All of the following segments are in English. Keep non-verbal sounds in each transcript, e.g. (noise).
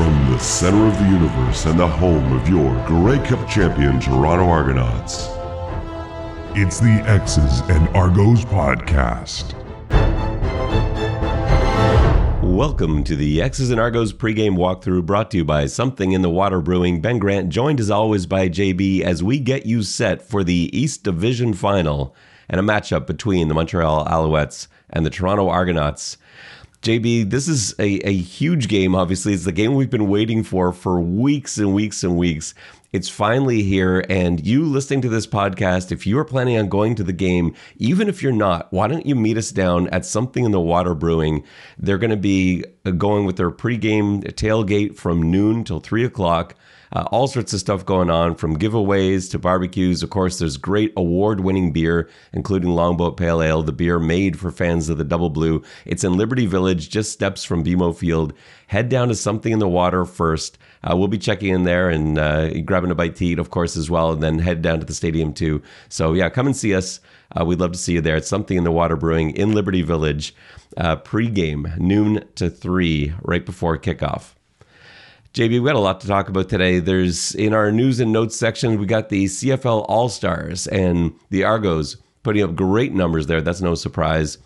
From the center of the universe and the home of your Grey Cup champion Toronto Argonauts, it's the X's and Argos podcast. Welcome to the X's and Argos pregame walkthrough brought to you by Something in the Water Brewing. Ben Grant, joined as always by JB as we get you set for the East Division final and a matchup between the Montreal Alouettes and the Toronto Argonauts. JB, this is a, a huge game, obviously. It's the game we've been waiting for for weeks and weeks and weeks. It's finally here. And you listening to this podcast, if you are planning on going to the game, even if you're not, why don't you meet us down at something in the water brewing? They're going to be uh, going with their pregame tailgate from noon till three o'clock. Uh, all sorts of stuff going on from giveaways to barbecues. Of course, there's great award winning beer, including Longboat Pale Ale, the beer made for fans of the Double Blue. It's in Liberty Village, just steps from BMO Field. Head down to Something in the Water first. Uh, we'll be checking in there and uh, grabbing a bite to eat, of course, as well, and then head down to the stadium too. So, yeah, come and see us. Uh, we'd love to see you there. It's Something in the Water Brewing in Liberty Village, uh, pregame, noon to 3, right before kickoff. JB, we got a lot to talk about today. There's in our news and notes section, we got the CFL All Stars and the Argos putting up great numbers there. That's no surprise.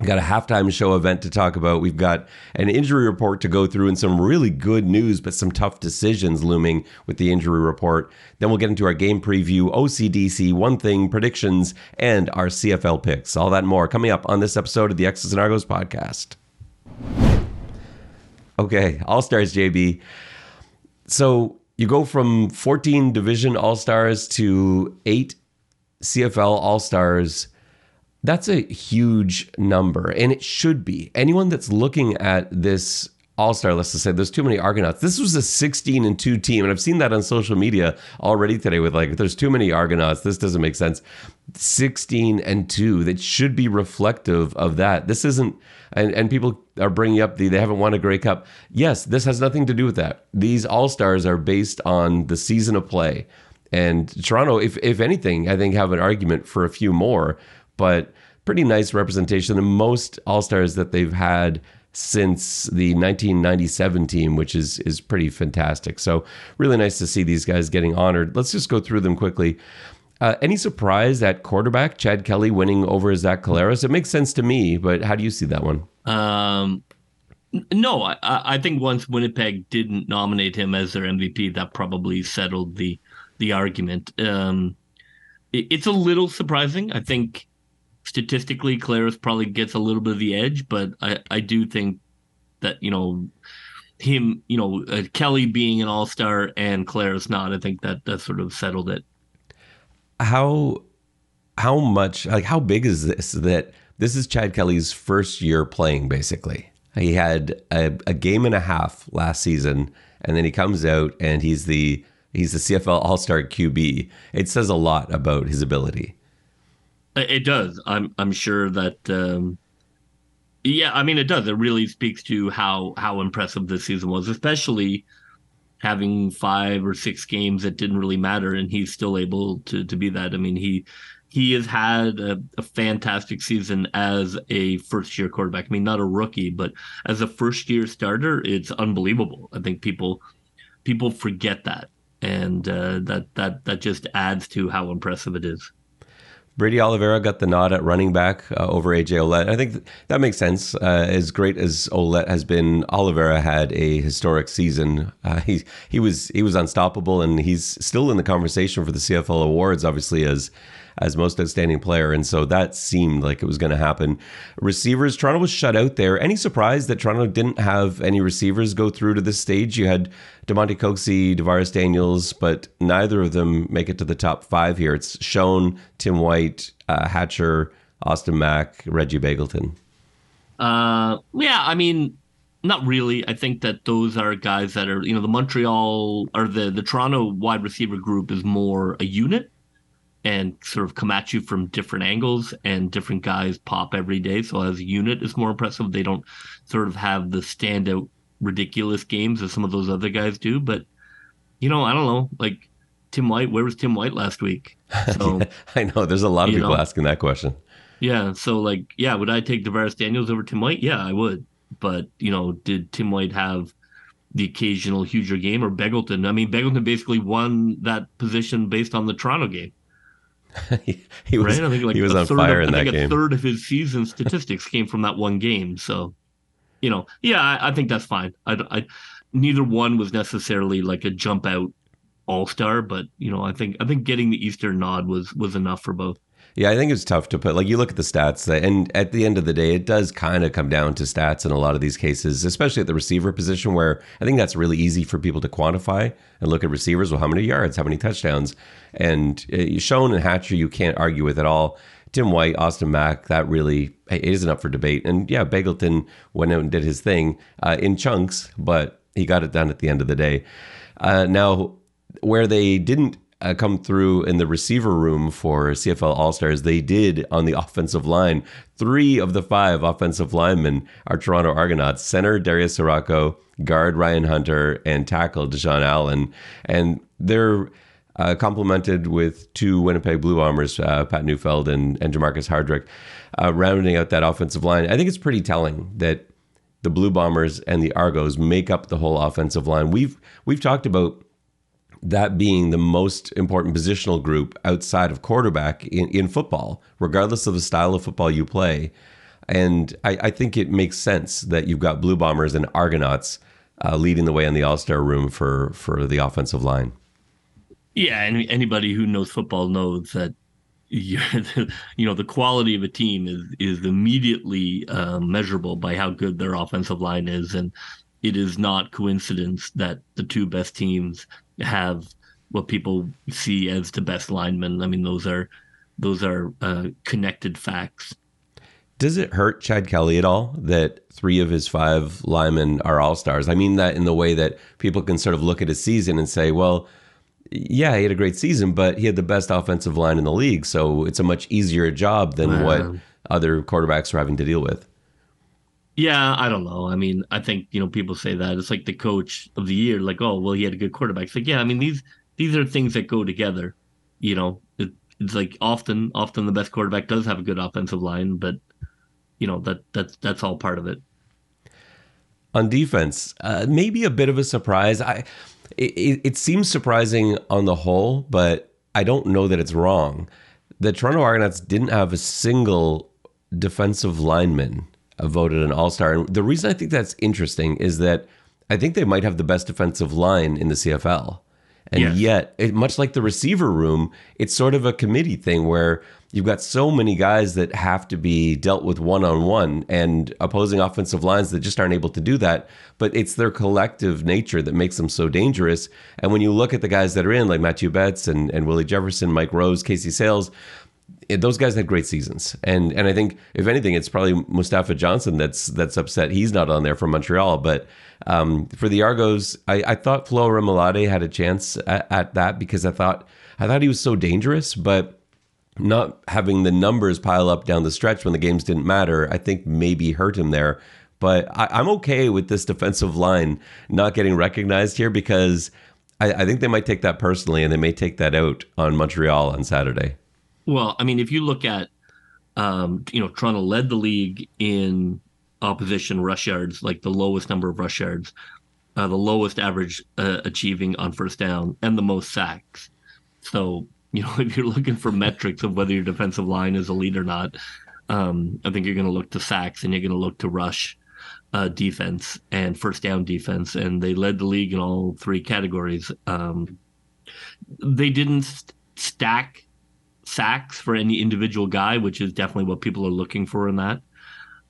We got a halftime show event to talk about. We've got an injury report to go through and some really good news, but some tough decisions looming with the injury report. Then we'll get into our game preview, OCDC, one thing, predictions, and our CFL picks. All that more coming up on this episode of the X's and Argos podcast. Okay, All Stars, JB. So you go from 14 Division All Stars to eight CFL All Stars. That's a huge number, and it should be. Anyone that's looking at this all star list to say there's too many Argonauts. This was a 16 and 2 team, and I've seen that on social media already today with like, there's too many Argonauts. This doesn't make sense. 16 and 2, that should be reflective of that. This isn't, and, and people are bringing up the they haven't won a Grey Cup. Yes, this has nothing to do with that. These All Stars are based on the season of play. And Toronto, if, if anything, I think have an argument for a few more, but pretty nice representation. The most All Stars that they've had since the 1997 team, which is is pretty fantastic. So really nice to see these guys getting honored. Let's just go through them quickly. Uh, any surprise at quarterback Chad Kelly winning over Zach Collaros? It makes sense to me, but how do you see that one? Um, no, I, I think once Winnipeg didn't nominate him as their MVP, that probably settled the the argument. Um, it, it's a little surprising. I think statistically, Collaros probably gets a little bit of the edge, but I, I do think that, you know, him, you know, uh, Kelly being an all star and Collaros not, I think that that sort of settled it. How, how much, like, how big is this that this is Chad Kelly's first year playing, basically? He had a, a game and a half last season, and then he comes out and he's the he's the CFL All Star QB. It says a lot about his ability. It does. I'm I'm sure that. Um, yeah, I mean, it does. It really speaks to how how impressive this season was, especially having five or six games that didn't really matter, and he's still able to to be that. I mean, he he has had a, a fantastic season as a first year quarterback. I mean, not a rookie, but as a first year starter, it's unbelievable. I think people people forget that, and uh, that that that just adds to how impressive it is. Brady Oliveira got the nod at running back uh, over AJ Ouellette. I think th- that makes sense. Uh, as great as Ouellette has been, Oliveira had a historic season. Uh, he he was he was unstoppable, and he's still in the conversation for the CFL awards. Obviously, as as most outstanding player, and so that seemed like it was going to happen. Receivers, Toronto was shut out there. Any surprise that Toronto didn't have any receivers go through to this stage? You had Damonte Coxie, DaVaris Daniels, but neither of them make it to the top five here. It's Schoen, Tim White, uh, Hatcher, Austin Mack, Reggie Begelton. Uh, yeah, I mean, not really. I think that those are guys that are, you know, the Montreal or the the Toronto wide receiver group is more a unit and sort of come at you from different angles and different guys pop every day. So as a unit is more impressive. They don't sort of have the standout ridiculous games as some of those other guys do. But you know, I don't know, like Tim White, where was Tim White last week? (laughs) So I know there's a lot of people know, asking that question. Yeah. So like, yeah, would I take DaVaris Daniels over Tim White? Yeah, I would. But, you know, did Tim White have the occasional huger game or Begelton. I mean, Begelton basically won that position based on the Toronto game. (laughs) he, he, was, right? I think like he was on fire of, in I that think game. a third of his season statistics came from that one game. So, you know, yeah, I, I think that's fine. I, I, neither one was necessarily like a jump out all star, but you know, I think I think getting the Eastern nod was was enough for both. Yeah, I think it's tough to put. Like you look at the stats, and at the end of the day, it does kind of come down to stats in a lot of these cases, especially at the receiver position, where I think that's really easy for people to quantify and look at receivers. Well, how many yards, how many touchdowns, and uh, and Hatcher, you can't argue with at all. Tim White, Austin Mack, that really isn't up for debate. And yeah, Begelton went out and did his thing uh, in chunks, but he got it done at the end of the day. Uh, now, where they didn't uh, come through in the receiver room for CFL All Stars, they did on the (laughs) offensive line. Three of the five offensive linemen are Toronto Argonauts center Darius Ciraco, guard Ryan Hunter, and tackle Dejon Allen. And they're uh, complemented with two Winnipeg Blue Bombers, uh, Pat Neufeld and, and Jermarcus Hardrick, uh, rounding out that offensive line. I think it's pretty telling that the Blue Bombers and the Argos make up the whole offensive line. We've we've talked about that being the most important positional group outside of quarterback in, in football, regardless of the style of football you play. And I, I think it makes sense that you've got Blue Bombers and Argonauts uh, leading the way in the All Star room for for the offensive line. Yeah, and anybody who knows football knows that (laughs) you, know the quality of a team is is immediately uh, measurable by how good their offensive line is, and it is not coincidence that the two best teams have what people see as the best linemen. I mean, those are those are uh, connected facts. Does it hurt Chad Kelly at all that three of his five linemen are all stars? I mean that in the way that people can sort of look at his season and say, well, yeah, he had a great season, but he had the best offensive line in the league. So it's a much easier job than Wow. what other quarterbacks are having to deal with. Yeah, I don't know. I mean, I think you know people say that it's like the coach of the year, like, oh, well, he had a good quarterback. It's like, yeah, I mean these these are things that go together. You know, it, it's like often often the best quarterback does have a good offensive line, but you know that that's that's all part of it. On defense, uh, maybe a bit of a surprise. I it, it seems surprising on the whole, but I don't know that it's wrong. The Toronto Argonauts didn't have a single defensive lineman voted an All Star, and the reason I think that's interesting is that I think they might have the best defensive line in the CFL. And Yes. yet, it, much like the receiver room, it's sort of a committee thing where you've got so many guys that have to be dealt with one on one and opposing offensive lines that just aren't able to do that. But it's their collective nature that makes them so dangerous. And when you look at the guys that are in, like Matthew Betts and, and Willie Jefferson, Mike Rose, Casey Sayles, it, those guys had great seasons, and and I think if anything, it's probably Mustafa Johnson that's that's upset he's not on there for Montreal. But um, for the Argos, I, I thought Flo Orimolade had a chance at, at that because I thought I thought he was so dangerous, but not having the numbers pile up down the stretch when the games didn't matter, I think maybe hurt him there. But I, I'm okay with this defensive line not getting recognized here because I, I think they might take that personally and they may take that out on Montreal on Saturday. Well, I mean, if you look at, um, you know, Toronto led the league in opposition rush yards, like the lowest number of rush yards, uh, the lowest average uh, achieving on first down, and the most sacks. So, you know, (laughs) if you're looking for metrics of whether your defensive line is elite or not, um, I think you're going to look to sacks and you're going to look to rush uh, defense and first down defense. And they led the league in all three categories. Um, they didn't st- stack sacks for any individual guy, which is definitely what people are looking for in that.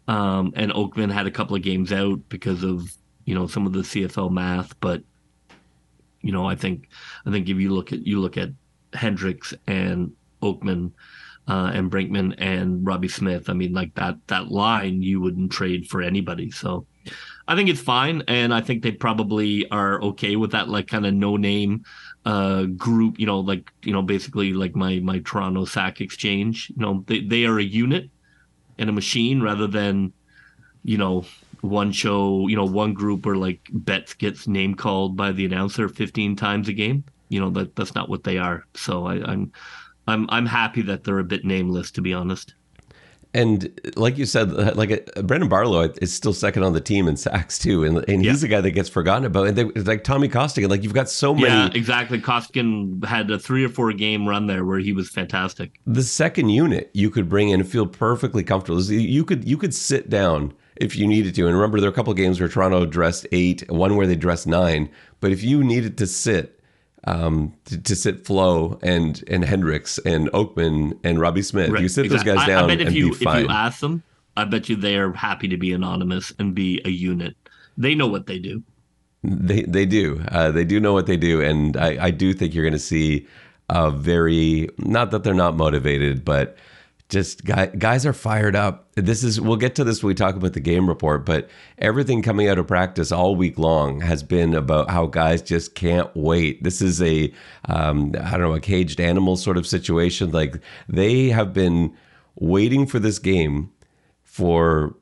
Um, and Oakman had a couple of games out because of you know some of the CFL math, but you know I think I think if you look at you look at Hendrix and Oakman uh, and Brinkman and Robbie Smith, I mean like that that line you wouldn't trade for anybody. So I think it's fine, and I think they probably are okay with that like kind of no name uh group you know like you know basically like my my toronto sac exchange you know they, they are a unit and a machine rather than you know one show you know one group where like Betts gets name called by the announcer 15 times a game. You know that that's not what they are. So I, i'm i'm i'm happy that they're a bit nameless to be honest And like you said, like uh, Brandon Barlow is still second on the team in sacks too, and, and he's Yeah. the guy that gets forgotten about. And they, like Tommy Costigan, like you've got so many. Yeah, exactly. Costigan had a three or four game run there where he was fantastic. the second unit you could bring in and feel perfectly comfortable. You could you could sit down if you needed to. And remember, there are a couple of games where Toronto dressed eight, one where they dressed nine. But if you needed to sit, um, to, to sit Flo and and Hendrix and Oakman and Robbie Smith, you sit those guys down I, bet if and you if fine. you ask them, I bet you they are happy to be anonymous and be a unit. They know what they do. They they do. Uh, they do know what they do, and I, I do think you're going to see a very not that they're not motivated, but just guy, guys are fired up. This is we'll get to this when we talk about the game report, but everything coming out of practice all week long has been about how guys just can't wait. This is a um, I don't know a caged animal sort of situation. Like they have been waiting for this game for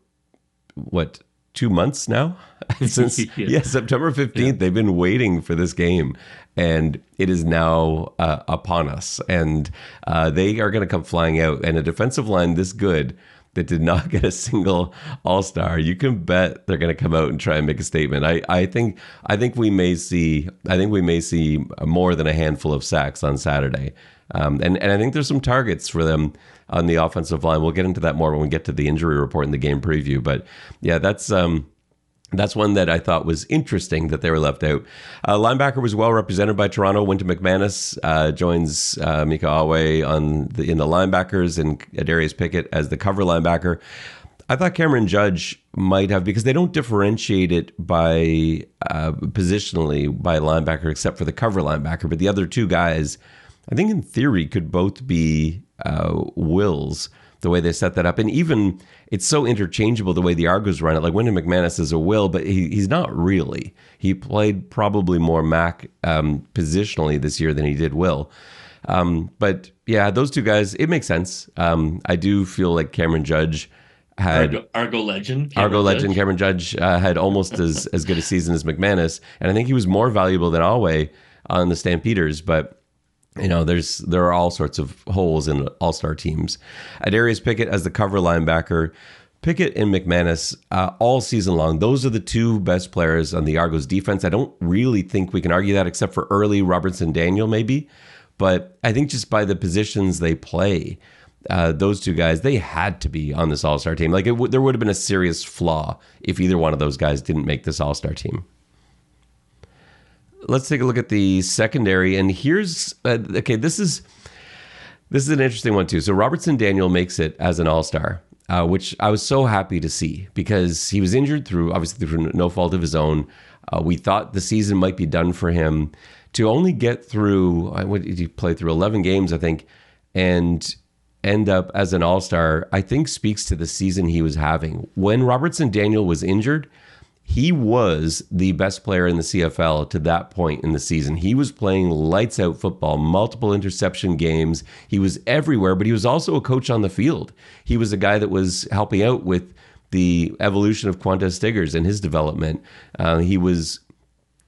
what two months now (laughs) since (laughs) Yeah. yeah. September 15th they've been waiting for this game and it is now uh, upon us. And uh, they are going to come flying out and a defensive line this good that did not (laughs) get a single all-star. You can bet they're going to come out and try and make a statement. I, I think i think we may see i think we may see more than a handful of sacks on saturday. Um, and, and i think there's some targets for them on the offensive line. We'll get into that more when we get to the injury report in the game preview. But yeah that's um that's one that I thought was interesting that they were left out. Uh, linebacker was well represented by Toronto. Wynton McManus uh, joins uh, Micah Awe on the, in the linebackers and Darius Pickett as the cover linebacker. I thought Cameron Judge might have because they don't differentiate it by uh, positionally by linebacker except for the cover linebacker, but the other two guys, I think in theory, could both be uh, wills the way they set that up. And even it's so interchangeable the way the Argos run it. Like Wynton McManus is a will, but he, he's not really. He played probably more Mac um, positionally this year than he did Will. Um, but yeah, those two guys, it makes sense. Um, I do feel like Cameron Judge had Argo, Argo legend. Argo Cameron legend Judge. Cameron Judge uh, had almost as, as good a season as McManus, and I think he was more valuable than Alway on the Stampeders. But you know, there's there are all sorts of holes in all star teams. Adarius Pickett as the cover linebacker. Pickett and McManus uh, all season long. Those are the two best players on the Argos defense. I don't really think we can argue that, except for early Robertson Daniel, maybe. But I think just by the positions they play, uh, those two guys, they had to be on this All Star team. Like w- there would have been a serious flaw if either one of those guys didn't make this All Star team. Let's take a look at the secondary, and here's uh, okay. This is this is an interesting one too. So Robertson Daniel makes it as an All Star, uh, which I was so happy to see because he was injured through obviously through no fault of his own. Uh, we thought the season might be done for him. To only get through, uh, what did he play through? Eleven games, I think, and end up as an All Star. I think speaks to the season he was having. When Robertson Daniel was injured, he was the best player in the CFL to that point in the season. He was playing lights out football, multiple interception games. He was everywhere, but he was also a coach on the field. He was a guy that was helping out with the evolution of Qwan'tez Stiggers and his development. Uh, he was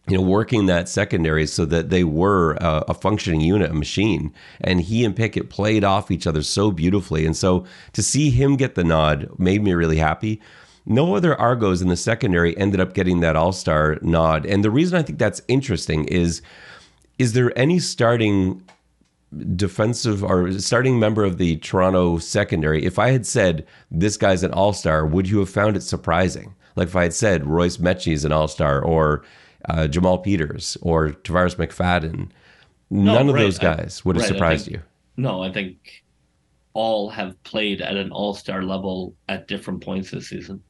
you know, working that secondary so that they were a, a, functioning unit, a machine. And he and Pickett played off each other so beautifully. And so to see him get the nod made me really happy. No other Argos in the secondary ended up getting that All Star nod. And the reason I think that's interesting is is there any starting defensive or starting member of the Toronto secondary? If I had said this guy's an All Star, would you have found it surprising? Like if I had said Royce Metchie is an All Star or uh, Jamal Peters or Tarvarus McFadden, No, none of those guys would have right, surprised think- you. No, I think all have played at an all star level at different points this season.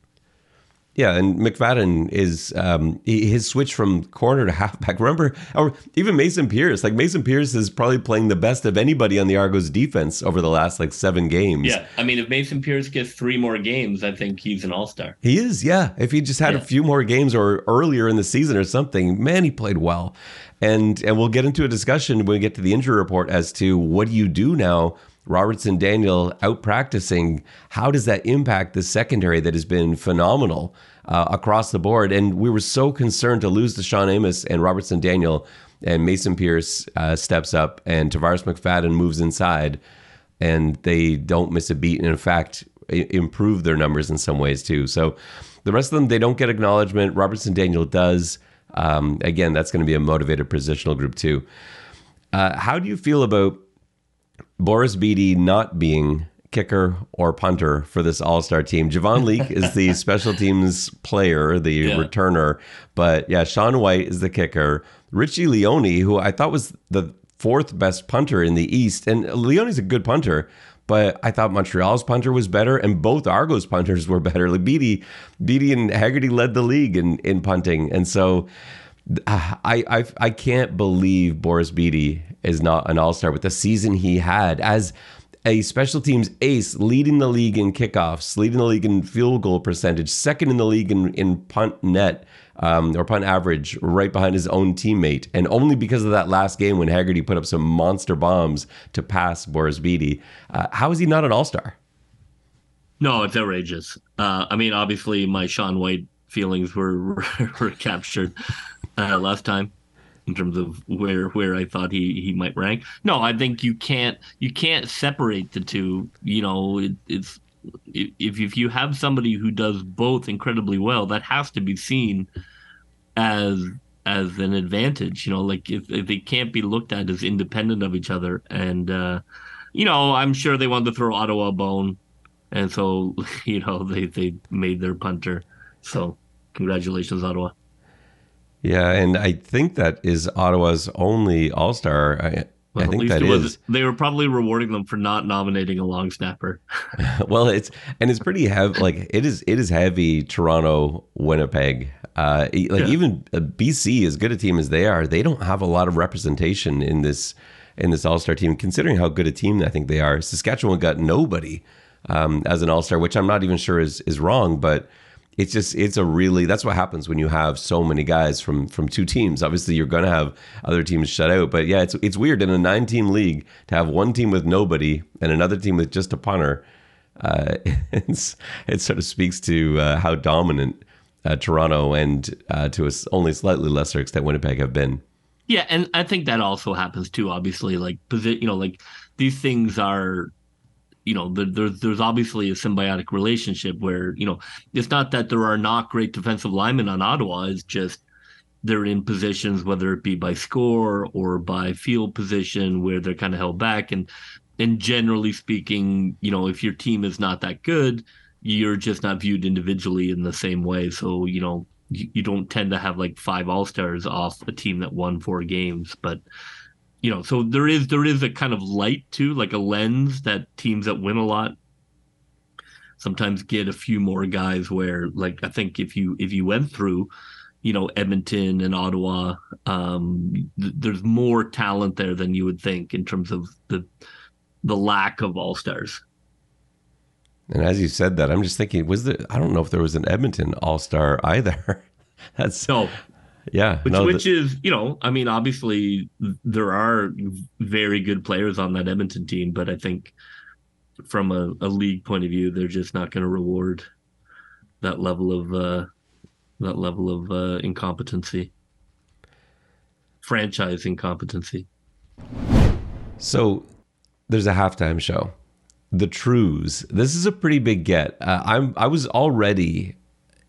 Yeah, and McFadden is um, he- his switch from corner to (laughs) halfback. Remember, or even Mason Pierce. Like Mason Pierce is probably playing the best of anybody on the Argos defense over the last like seven games. Yeah, I mean, if Mason Pierce gets three more games, I think he's an all star. He is, yeah. If he just had a few more games or earlier in the season or something, man, he played well. And and we'll get into a discussion when we get to the injury report as to what do you do now, Robertson Daniel out practicing. How does that impact the secondary that has been phenomenal uh, across the board? And we were so concerned to lose to Sean Amos and Robertson Daniel, and Mason Pierce uh, steps up, and Tarvarus McFadden moves inside and they don't miss a beat. And in fact, improve their numbers in some ways too. So the rest of them they don't get acknowledgement. Robertson Daniel does. Um, again, that's going to be a motivated positional group too. Uh, how do you feel about Boris Bede not being kicker or punter for this All Star team. Javon Leake (laughs) is the special teams player, the yeah. returner. But yeah, Sean Whyte is the kicker. Richie Leone, who I thought was the fourth best punter in the East, and Leone's a good punter. But I thought Montreal's punter was better, and both Argos punters were better. Like Bede, Bede and Haggerty led the league in in punting, and so uh, I I, I can't believe Boris Bede is not an All Star with the season he had as a special teams ace, leading the league in kickoffs, leading the league in field goal percentage, second in the league in, in punt net um, or punt average, right behind his own teammate. And only because of that last game when Haggerty put up some monster bombs to pass Boris Bede. Uh, how is he not an all star? No, it's outrageous. Uh, I mean, obviously, my Sean Whyte feelings were, (laughs) were captured uh, last time in terms of where where I thought he he might rank. No, I think you can't you can't separate the two. You know, it, it's if if you have somebody who does both incredibly well, that has to be seen as as an advantage. You know, like if, if they can't be looked at as independent of each other. And uh, you know, I'm sure they wanted to throw Ottawa a bone, and so (laughs) you know they they made their punter. So congratulations, Ottawa. Yeah, and I think that is Ottawa's only All Star. I, well, I think that is. They were probably rewarding them for not nominating a long snapper. (laughs) (laughs) well, it's and it's pretty heavy. Like it is, it is heavy. Toronto, Winnipeg, uh, like yeah. even uh, BC, as good a team as they are, they don't have a lot of representation in this in this All Star team. Considering how good a team I think they are, Saskatchewan got nobody um, as an All Star, which I'm not even sure is is wrong, but it's just it's a really that's what happens when you have so many guys from from two teams. Obviously, you're going to have other teams shut out, but yeah, it's it's weird in a nine team league to have one team with nobody and another team with just a punter. Uh, (laughs) it sort of speaks to uh, how dominant uh, Toronto and uh, to a only slightly lesser extent Winnipeg have been. Yeah, and I think that also happens too. Obviously, like you know, like these things are you know, there's there's obviously a symbiotic relationship where you know it's not that there are not great defensive linemen on Ottawa. It's just they're in positions, whether it be by score or by field position, where they're kind of held back. And and generally speaking, you know, if your team is not that good, you're just not viewed individually in the same way. So you know, you, you don't tend to have like five all stars off a team that won four games, but you know, so there is there is a kind of light to like a lens that teams that win a lot sometimes get a few more guys where like I think if you if you went through you know Edmonton and Ottawa um th- there's more talent there than you would think in terms of the the lack of all-stars. And as you said that I'm just thinking was there I don't know if there was an Edmonton all-star either. (laughs) That's no yeah, which, no, which the, is you know, I mean, obviously there are very good players on that Edmonton team, but I think from a, a league point of view, they're just not going to reward that level of uh, that level of uh, incompetency, franchise incompetency. So there's a halftime show. The Trews. This is a pretty big get. Uh, I'm I was already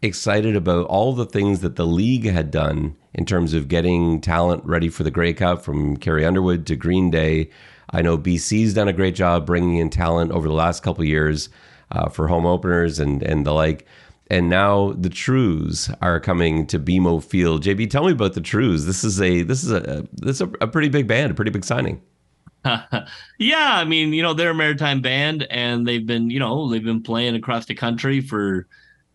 excited about all the things that the league had done in terms of getting talent ready for the Grey Cup from Carrie Underwood to Green Day. I know BC's done a great job bringing in talent over the last couple years uh, for home openers and, and the like. And now the Trews are coming to BMO Field. JB, tell me about the Trews. This is a this is a this is a, a pretty big band, a pretty big signing. (laughs) yeah, I mean, you know, they're a maritime band, and they've been, you know, they've been playing across the country for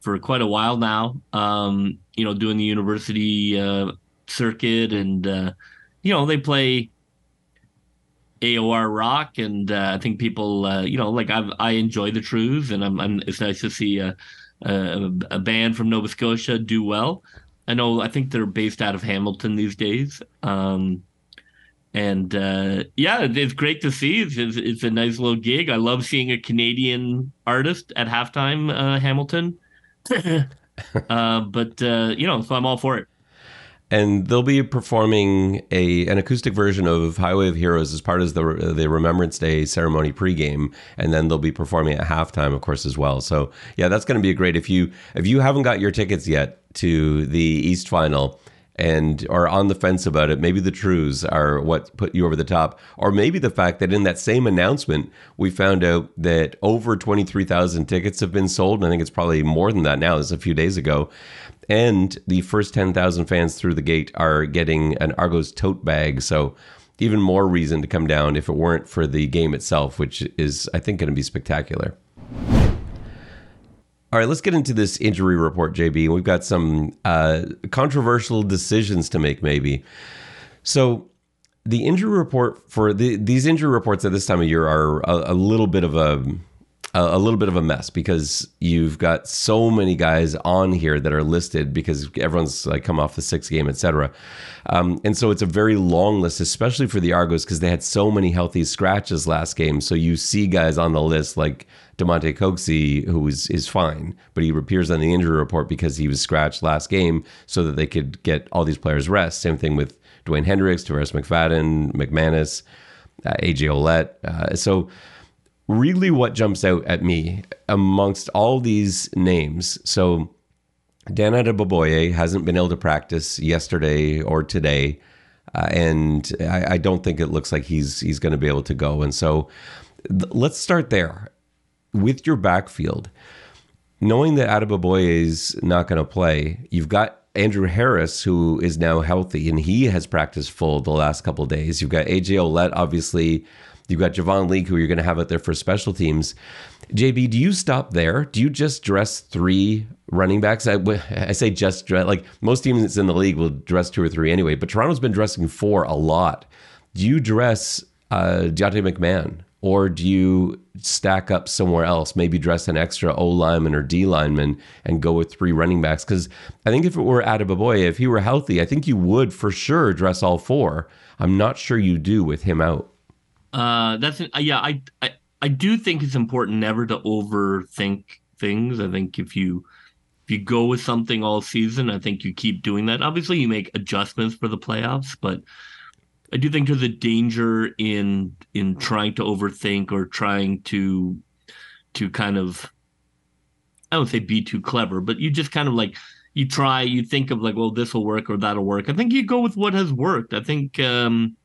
for quite a while now. Um, you know, doing the university uh, circuit, and uh, you know they play AOR rock, and uh, I think people, uh, you know, like I I enjoy the Trews, and I'm, I'm, it's nice to see a, a, a band from Nova Scotia do well. I know I think they're based out of Hamilton these days. Um, and uh, yeah, it's great to see. It's, it's, a nice little gig. I love seeing a Canadian artist at halftime. Uh, Hamilton, (laughs) uh, but uh, you know, so I'm all for it. and they'll be performing a an acoustic version of Highway of Heroes as part of the the Remembrance Day ceremony pregame, and then they'll be performing at halftime, of course, as well. So yeah, that's going to be great. If you if you haven't got your tickets yet to the East Final and are on the fence about it, maybe the Trews are what put you over the top, or maybe the fact that in that same announcement we found out that over twenty three thousand tickets have been sold. And I think it's probably more than that now. It's a few days ago and the first 10,000 fans through the gate are getting an Argos tote bag. So, even more reason to come down if it weren't for the game itself, which is, I think, going to be spectacular. All right, let's get into this injury report, JB. We've got some uh, controversial decisions to make, maybe. So, the injury report for the, these injury reports at this time of year are a, a little bit of a a, little bit of a mess because you've got so many guys on here that are listed because everyone's like come off the sixth game, etc. Um, and so it's a very long list, especially for the Argos because they had so many healthy scratches last game. So you see guys on the list like Damonte Coxie, who is is fine, but he appears on the injury report because he was scratched last game, so that they could get all these players rest. Same thing with Dewayne Hendrix, Tarvarus McFadden, McManus, uh, AJ Ouellette. Uh, so really what jumps out at me amongst all these names. So Dan Adeboboye hasn't been able to practice yesterday or today. Uh, and I, I, don't think it looks like he's he's going to be able to go. And so th- let's start there with your backfield. Knowing that Adeboboye is not going to play, you've got Andrew Harris, who is now healthy, and he has practiced full the last couple days. You've got AJ Ouellette, obviously You've got Javon Leake, who you're going to have out there for special teams. JB, do you stop there? Do you just dress three running backs? I, I say just dress, like most teams that's in the league will dress two or three anyway, but Toronto's been dressing four a lot. Do you dress uh, Deonta McMahon or do you stack up somewhere else? Maybe dress an extra O lineman or D lineman and go with three running backs? Because I think if it were Adeboboye, if he were healthy, I think you would for sure dress all four. I'm not sure you do with him out. Uh, that's uh, yeah. I, I I do think it's important never to overthink things. I think if you if you go with something all season, I think you keep doing that. Obviously, you make adjustments for the playoffs, but I do think there's a danger in in trying to overthink or trying to to kind of I don't say be too clever, but you just kind of like you try, you think of like, well, this will work or that'll work. I think you go with what has worked. I think um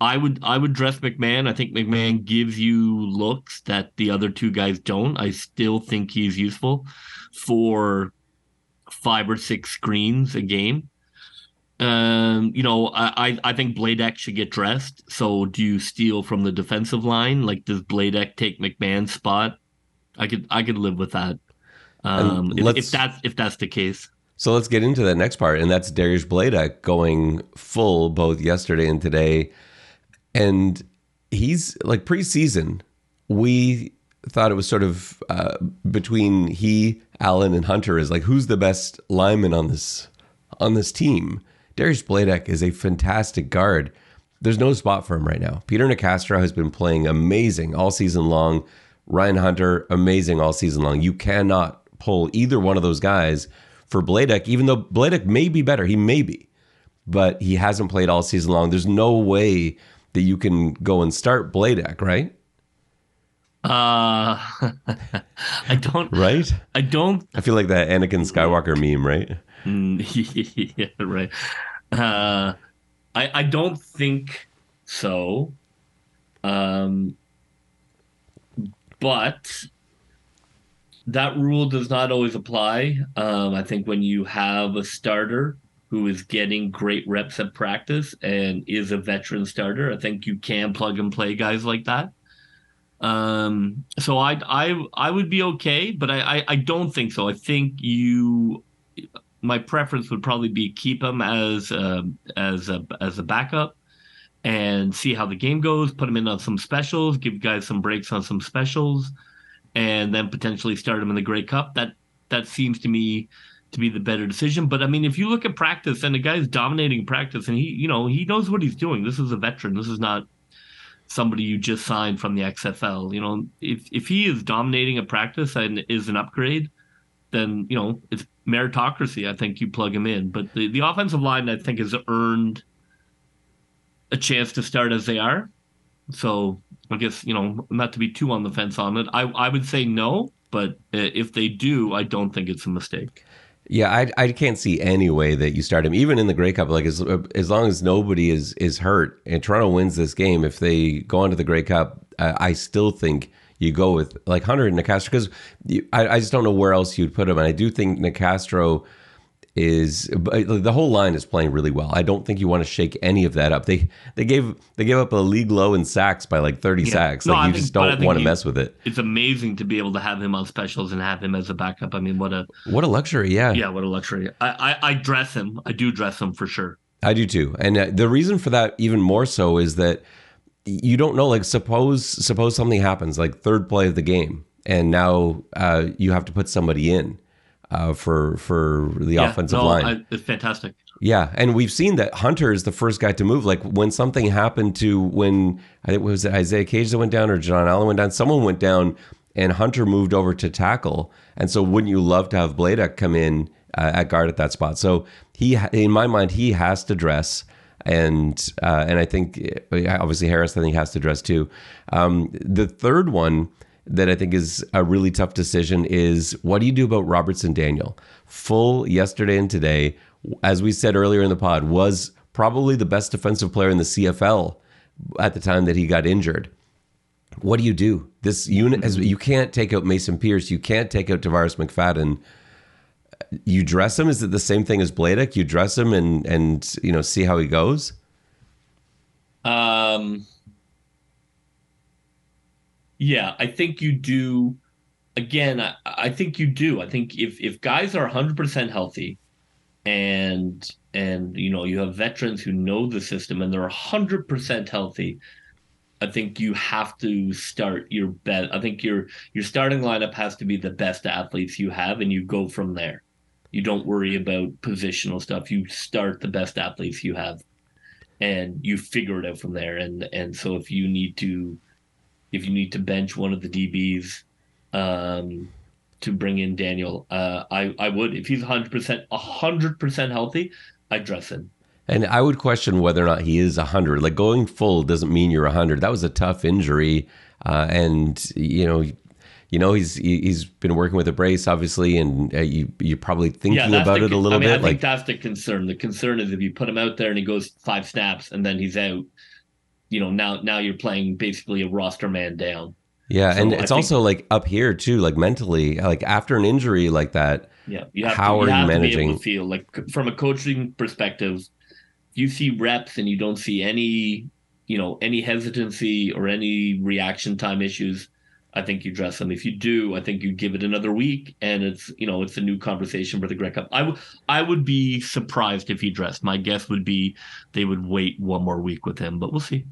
I would I would dress McMahon. I think McMahon gives you looks that the other two guys don't. I still think he's useful for five or six screens a game. Um, you know, I I think Bladek should get dressed. So do you steal from the defensive line? Like does Bladek take McMahon's spot? I could I could live with that. Um, if, if that's if that's the case. So let's get into that next part, and that's Darius Bladek going full both yesterday and today and he's like preseason. We thought it was sort of uh, between he, Allen, and Hunter is like who's the best lineman on this on this team. Darius Bladek is a fantastic guard. There's no spot for him right now. Peter Nicastro has been playing amazing all season long. Ryan Hunter, amazing all season long. You cannot pull either one of those guys for Bladek, even though Bladek may be better. He may be, but he hasn't played all season long. There's no way that you can go and start Bladek, right? Uh, (laughs) I don't. Right? I don't. I feel like that Anakin Skywalker meme, right? (laughs) yeah, right. Uh, I I don't think so. Um, but that rule does not always apply. Um, I think when you have a starter who is getting great reps at practice and is a veteran starter. I think you can plug and play guys like that. Um, so I I I would be okay, but I, I, I don't think so. I think you my preference would probably be keep him as a, as a as a backup and see how the game goes. Put him in on some specials, give guys some breaks on some specials, and then potentially start him in the Grey Cup. That that seems to me to be the better decision. But I mean, if you look at practice and the guy's dominating practice and he, you know, he knows what he's doing. This is a veteran. This is not somebody you just signed from the XFL. You know, if if he is dominating a practice and is an upgrade, then you know it's meritocracy. I think you plug him in, but the, the offensive line I think has earned a chance to start as they are. So I guess you know not to be too on the fence on it. I I would say no, but uh, if they do, I don't think it's a mistake. Yeah, I, I can't see any way that you start him, even in the Grey Cup. Like as as long as nobody is is hurt and Toronto wins this game, if they go on to the Grey Cup, I, I still think you go with like Hunter and Nicastro because I, I just don't know where else you'd put him. And I do think Nicastro is the whole line is playing really well. I don't think you want to shake any of that up. They they gave they gave up a league low in sacks by like 30 yeah. sacks. Like no, you think, just don't want to mess with it. It's amazing to be able to have him on specials and have him as a backup. I mean, what a what a luxury. Yeah, yeah, what a luxury. I I, I dress him. I do dress him for sure. I do too. And uh, the reason for that even more so is that you don't know. Like suppose suppose something happens, like third play of the game, and now uh, you have to put somebody in uh, for for the yeah, offensive no, line. I, it's fantastic. Yeah, and we've seen that Hunter is the first guy to move. Like when something happened to when I think was it Isaiah Cage that went down or John Allen went down. Someone went down, and Hunter moved over to tackle. And so, wouldn't you love to have Bladek come in uh, at guard at that spot? So he, in my mind, he has to dress. And uh, and I think obviously Harris I think has to dress too. Um, the third one that I think is a really tough decision is what do you do about Robertson Daniel? Full yesterday and today, as we said earlier in the pod, was probably the best defensive player in the CFL at the time that he got injured. What do you do? This unit, as you can't take out Mason Pierce, you can't take out Tarvarus McFadden. You dress him. Is it the same thing as Bladek? You dress him and and you know see how he goes. Um yeah, I think you do. Again, I, I think you do. I think if if guys are 100% healthy, and and you know you have veterans who know the system and they're 100% healthy, I think you have to start your bet. I think your your starting lineup has to be the best athletes you have, and you go from there. You don't worry about positional stuff. You start the best athletes you have, and you figure it out from there. And and so if you need to if you need to bench one of the DBs um, to bring in Daniel, uh, I I would if he's 100 percent 100 percent healthy, I dress him. And I would question whether or not he is 100. Like going full doesn't mean you're 100. That was a tough injury, uh, and you know. You know he's he's been working with a brace, obviously, and uh, you you're probably thinking yeah, about the, it a little I mean, bit. I think that's the concern. The concern is if you put him out there and he goes five snaps and then he's out, you know now now you're playing basically a roster man down. Yeah, so and it's think, also like up here too, like mentally, like after an injury like that. Yeah, you have how to, you are you managing? Feel like from a coaching perspective, you see reps and you don't see any, you know, any hesitancy or any reaction time issues. I think you dress them. If you do, I think you give it another week, and it's you know it's a new conversation for the Grey Cup. I would I would be surprised if he dressed. My guess would be they would wait one more week with him, but we'll see.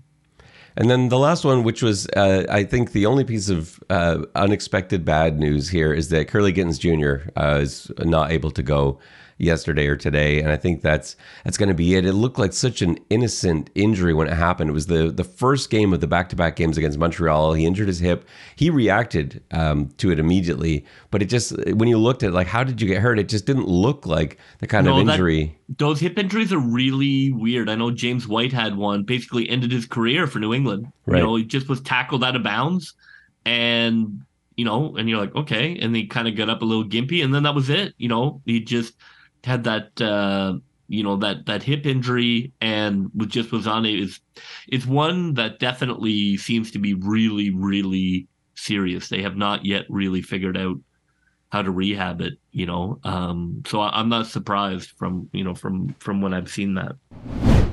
And then the last one, which was, uh, I think, the only piece of uh, unexpected bad news here is that Kurleigh Gittens Jr. Uh, is not able to go yesterday or today, and I think that's that's going to be it. It looked like such an innocent injury when it happened. It was the the first game of the back to back games against Montreal. He injured his hip. He reacted um, to it immediately, but it just when you looked at like how did you get hurt, it just didn't look like the kind no, of injury. That, those hip injuries are really weird. I know James White had one, basically ended his career for New England. Right. You know, he just was tackled out of bounds and you know, and you're like, okay. And he kind of got up a little gimpy, and then that was it. You know, he just had that uh, you know that that hip injury and was just was on it is it's one that definitely seems to be really really serious. They have not yet really figured out how to rehab it. You know, um, so I, I'm not surprised from you know from from when I've seen that.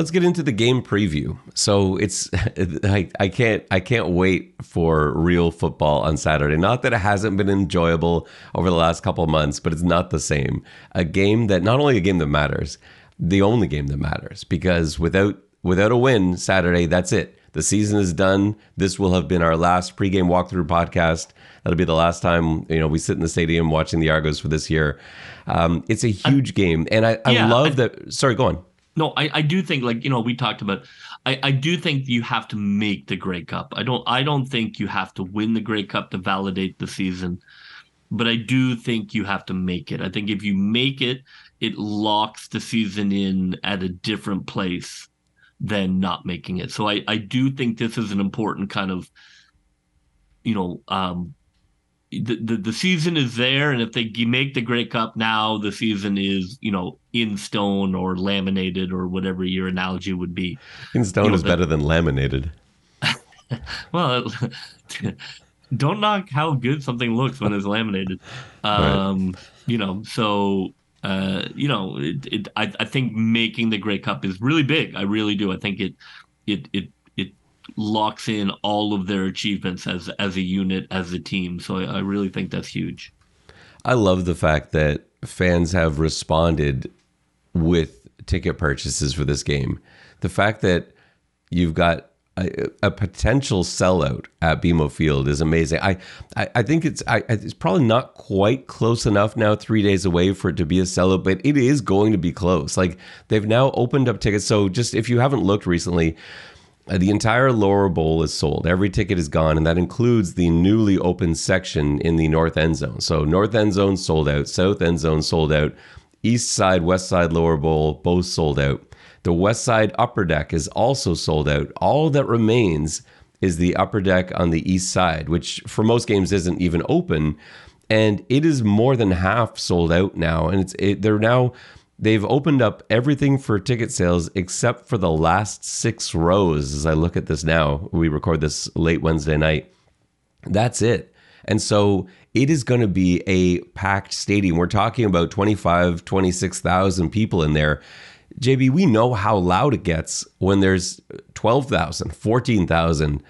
Let's get into the game preview. So it's (laughs) I, I can't I can't wait for real football on Saturday. Not that it hasn't been enjoyable over the last couple months, but it's not the same. A game that not only a game that matters, the only game that matters because without without a win Saturday, that's it. The season is done. This will have been our last pregame walkthrough podcast. That'll be the last time you know we sit in the stadium watching the Argos for this year. Um, it's a huge I, game, and I, I yeah, love I, that. Sorry, go on. No, I, I do think like you know we talked about. I, I do think you have to make the Grey Cup. I don't I don't think you have to win the Grey Cup to validate the season. but I do think you have to make it. I think if you make it, it locks the season in at a different place than not making it. So I, I do think this is an important kind of, you know, um, the, the, the season is there, and if they make the Grey Cup now, the season is you know in stone or laminated or whatever your analogy would be. In stone you know, is the, better than laminated. (laughs) well, (laughs) don't knock how good something looks when it's laminated. (laughs) Um, right. You know, so uh, you know, it, it, I, I think making the Grey Cup is really big. I really do. I think it it it locks in all of their achievements as as a unit, as a team. So I, I really think that's huge. I love the fact that fans have responded with ticket purchases for this game. The fact that you've got a, a, potential sellout at BMO Field is amazing. I, I, I think it's I, it's probably not quite close enough now, three days away for it to be a sellout, but it is going to be close. Like they've now opened up tickets. So just if you haven't looked recently, Uh, the entire lower bowl is sold. Every ticket is gone, and that includes the newly opened section in the north end zone. So north end zone sold out, south end zone sold out, east side, west side, lower bowl both sold out. The West Side Upper Deck is also sold out. All that remains is the upper deck on the east side, which for most games isn't even open, and it is more than half sold out now. And it's it, they're now they've opened up everything for ticket sales except for the last six rows. As I look at this now, we record this late Wednesday night. That's it. And so it is going to be a packed stadium. We're talking about 25, 26,000 people in there. JB, we know how loud it gets when there's 12,000, 14,000.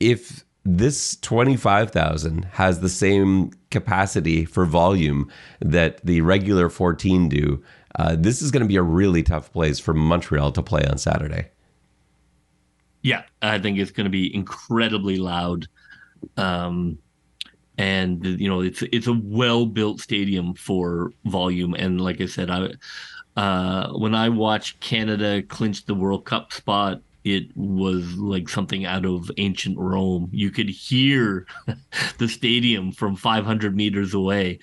If this 25,000 has the same capacity for volume that the regular 14 do, uh, this is going to be a really tough place for Montreal to play on Saturday. Yeah, I think it's going to be incredibly loud. Um, and you know it's it's a well built stadium for volume and like i said i uh, when I watched Canada clinch the World Cup spot, it was like something out of ancient Rome. You could hear (laughs) the stadium from 500 meters away.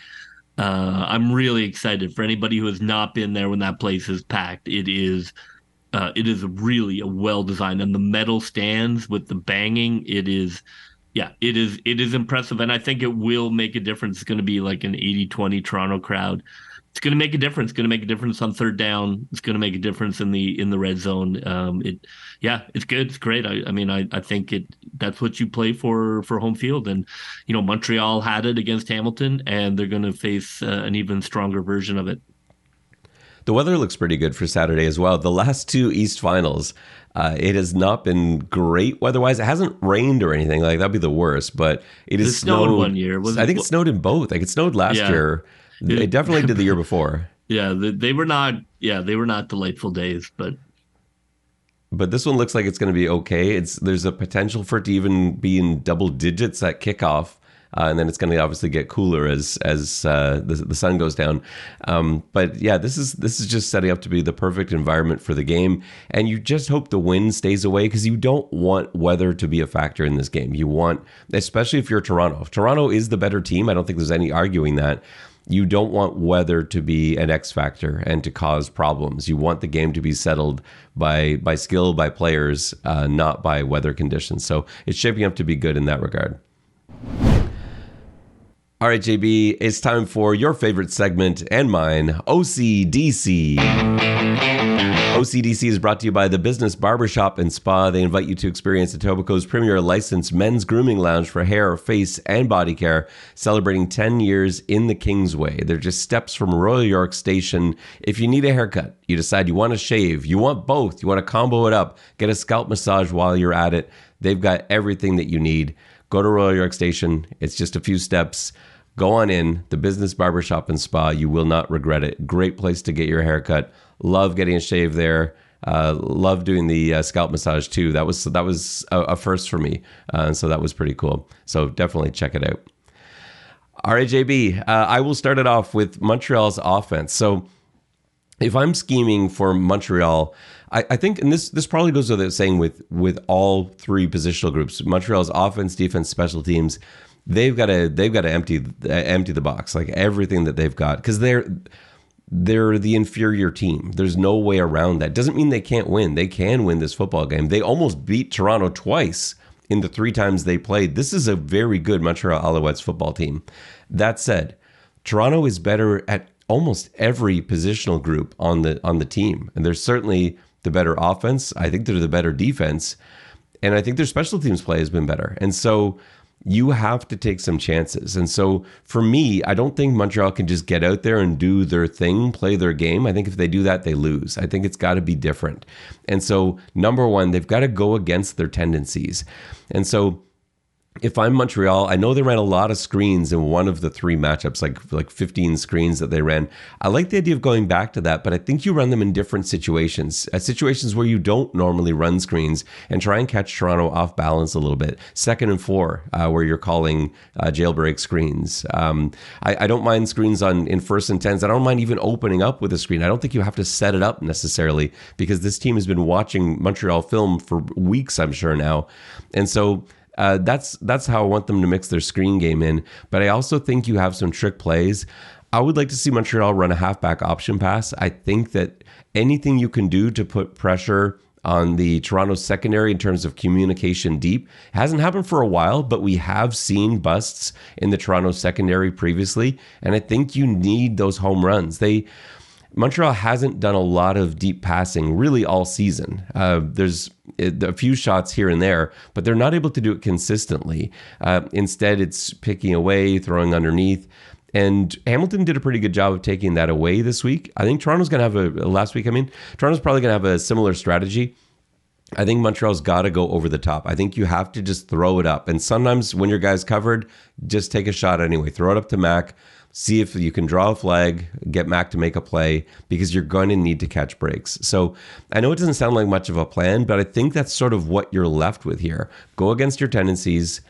Uh, I'm really excited for anybody who has not been there when that place is packed. It is, uh, it is really a well designed, and the metal stands with the banging. It is, yeah, it is, it is impressive, and I think it will make a difference. It's going to be like an 80-20 Toronto crowd it's going to make a difference. It's going to make a difference on third down. It's going to make a difference in the in the red zone. Um, it, yeah, it's good. It's great. I, I mean, I, I think it that's what you play for for home field. And you know, Montreal had it against Hamilton, and they're going to face uh, an even stronger version of it. The weather looks pretty good for Saturday as well. The last two East finals, uh, it has not been great weather-wise. It hasn't rained or anything like that'd be the worst, but it is snowed, snowed, one year. I think it snowed in both. Like it snowed last yeah. year they definitely did the year before. (laughs) Yeah, they were not. Yeah, they were not delightful days, but but this one looks like it's going to be okay. It's there's a potential for it to even be in double digits at kickoff. Uh, and then it's going to obviously get cooler as as uh, the, the sun goes down. Um, but yeah, this is this is just setting up to be the perfect environment for the game, and you just hope the wind stays away because you don't want weather to be a factor in this game. You want, especially if you're Toronto. If Toronto is the better team, I don't think there's any arguing that you don't want weather to be an X factor and to cause problems. You want the game to be settled by by skill, by players, uh, not by weather conditions. So it's shaping up to be good in that regard. All right, JB, it's time for your favorite segment and mine, OCDC. OCDC is brought to you by the Business Barbershop and Spa. They invite you to experience Etobicoke's premier licensed men's grooming lounge for hair, face, and body care, celebrating 10 years in the Kingsway. They're just steps from Royal York Station. If you need a haircut, you decide you want to shave, you want both, you want to combo it up, get a scalp massage while you're at it, they've got everything that you need. Go to Royal York Station. It's just a few steps. Go on in, the Business Barbershop and Spa. You will not regret it. Great place to get your haircut Love getting a shave there. Uh, love doing the uh, scalp massage too. That was that was a, a first for me, uh, so that was pretty cool. So definitely check it out. All right, JB, uh, I will start it off with Montreal's offense. So if I'm scheming for Montreal, I, I, think, and this this probably goes without saying with with all three positional groups, Montreal's offense, defense, special teams they've got to they've got to empty empty the box like everything that they've got because they're they're the inferior team. There's no way around that. Doesn't mean they can't win. They can win this football game. They almost beat Toronto twice in the three times they played. This is a very good Montreal Alouettes football team. That said, Toronto is better at almost every positional group on the on the team, and they're certainly the better offense. I think they're the better defense, and I think their special teams play has been better. And so you have to take some chances. And so for me, I don't think Montreal can just get out there and do their thing, play their game. I think if they do that, they lose. I think it's got to be different. And so, number one, they've got to go against their tendencies. And so, if I'm Montreal, I know they ran a lot of screens in one of the three matchups, like like 15 screens that they ran. I like the idea of going back to that, but I think you run them in different situations, uh, situations where you don't normally run screens, and try and catch Toronto off balance a little bit. Second and four, uh, where you're calling uh, jailbreak screens. Um, I, I, don't mind screens on in first and tens. I don't mind even opening up with a screen. I don't think you have to set it up necessarily because this team has been watching Montreal film for weeks, I'm sure now, and so uh, that's that's how I want them to mix their screen game in. But I also think you have some trick plays. I would like to see Montreal run a halfback option pass. I think that anything you can do to put pressure on the Toronto secondary in terms of communication deep hasn't happened for a while, but we have seen busts in the Toronto secondary previously, and I think you need those home runs. They Montreal hasn't done a lot of deep passing really all season. Uh, there's a few shots here and there, but they're not able to do it consistently. Uh, instead, it's picking away, throwing underneath. And Hamilton did a pretty good job of taking that away this week. I think Toronto's going to have a, last week, I mean, Toronto's probably going to have a similar strategy. I think Montreal's got to go over the top. I think you have to just throw it up. And sometimes when your guy's covered, just take a shot anyway. Throw it up to Mack see if you can draw a flag, get Mack to make a play because you're going to need to catch breaks. So I know it doesn't sound like much of a plan, but I think that's sort of what you're left with here. Go against your tendencies,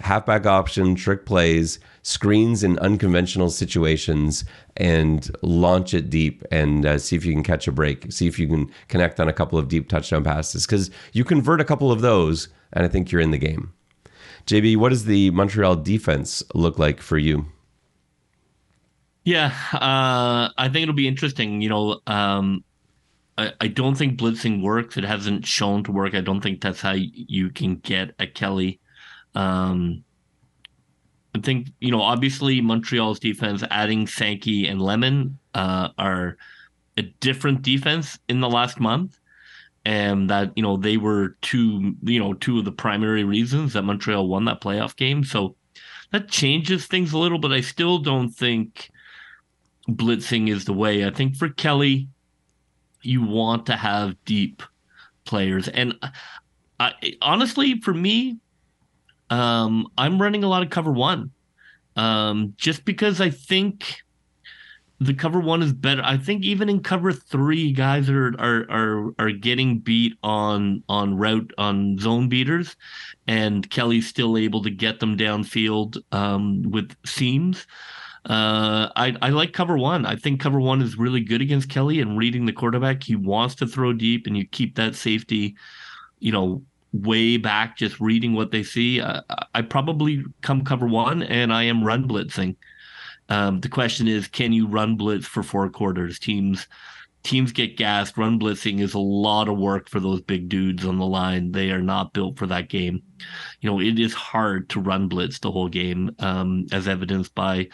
halfback option, trick plays, screens in unconventional situations, and launch it deep and uh, see if you can catch a break. See if you can connect on a couple of deep touchdown passes because you convert a couple of those, and I think you're in the game. JB, what does the Montreal defense look like for you? Yeah, uh, I think it'll be interesting. You know, um, I, I don't think blitzing works. It hasn't shown to work. I don't think that's how you can get a Kelly. Um, I think you know, obviously Montreal's defense, adding Sankey and Lemon, uh, are a different defense in the last month, and that you know they were two, you know, two of the primary reasons that Montreal won that playoff game. So that changes things a little, but I still don't think blitzing is the way. I think for Kelly, you want to have deep players, and I, honestly, for me, um, I'm running a lot of cover one, um, just because I think the cover one is better. I think even in cover three, guys are are are are getting beat on on route on zone beaters, and Kelly's still able to get them downfield um, with seams. Uh, I, I like cover one. I think cover one is really good against Kelly and reading the quarterback. He wants to throw deep, and you keep that safety, you know, way back, just reading what they see. I probably come cover one, and I am run blitzing. Um, the question is, can you run blitz for four quarters? Teams teams get gassed. Run blitzing is a lot of work for those big dudes on the line. They are not built for that game. You know, it is hard to run blitz the whole game, um, as evidenced by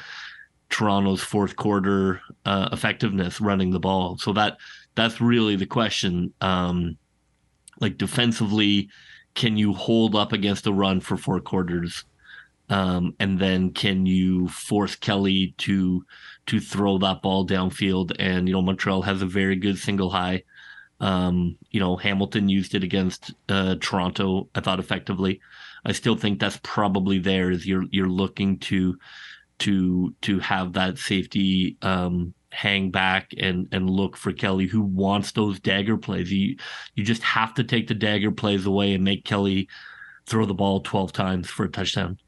Toronto's fourth quarter uh, effectiveness running the ball. So that that's really the question. Um, like defensively, can you hold up against a run for four quarters? Um, and then can you force Kelly to to throw that ball downfield? And you know Montreal has a very good single high. Um, you know Hamilton used it against uh, Toronto. I thought effectively. I still think that's probably there. Is you're you're looking to to to have that safety um, hang back and and look for Kelly who wants those dagger plays. You you just have to take the dagger plays away and make Kelly throw the ball 12 times for a touchdown.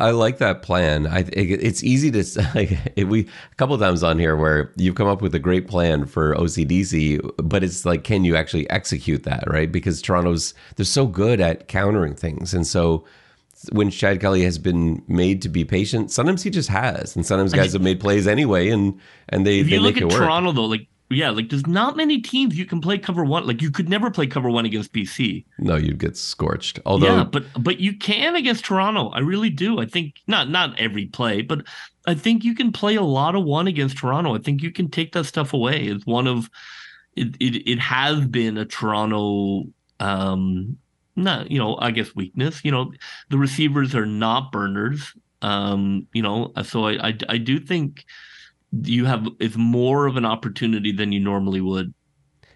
I like that plan. I it's easy to (laughs) like we a couple times on here where you've come up with a great plan for OCDC, but it's like can you actually execute that, right? Because Toronto's they're so good at countering things. And so when Chad Kelly has been made to be patient. Sometimes he just has, and sometimes guys have made plays anyway, and and they if they you look at work. Toronto though, like yeah, like there's not many teams you can play cover one. Like you could never play cover one against BC. No, you'd get scorched. Although yeah, but but you can against Toronto. I really do. I think not not every play, but I think you can play a lot of one against Toronto. I think you can take that stuff away. It's one of it. It, it has been a Toronto. Um, not you know I guess weakness. You know the receivers are not burners. Um, you know so I I, I do think you have it's more of an opportunity than you normally would.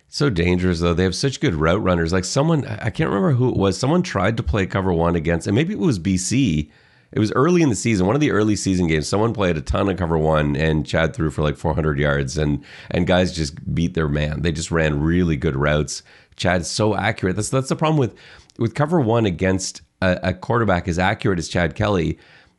So dangerous though. They have such good route runners. Like someone, I can't remember who it was. Someone tried to play cover one against, and maybe it was BC. It was early in the season, one of the early season games. Someone played a ton of cover one, and Chad threw for like 400 yards, and and guys just beat their man. They just ran really good routes. Chad's so accurate. That's that's the problem with with cover one against a, a quarterback as accurate as Chad Kelly.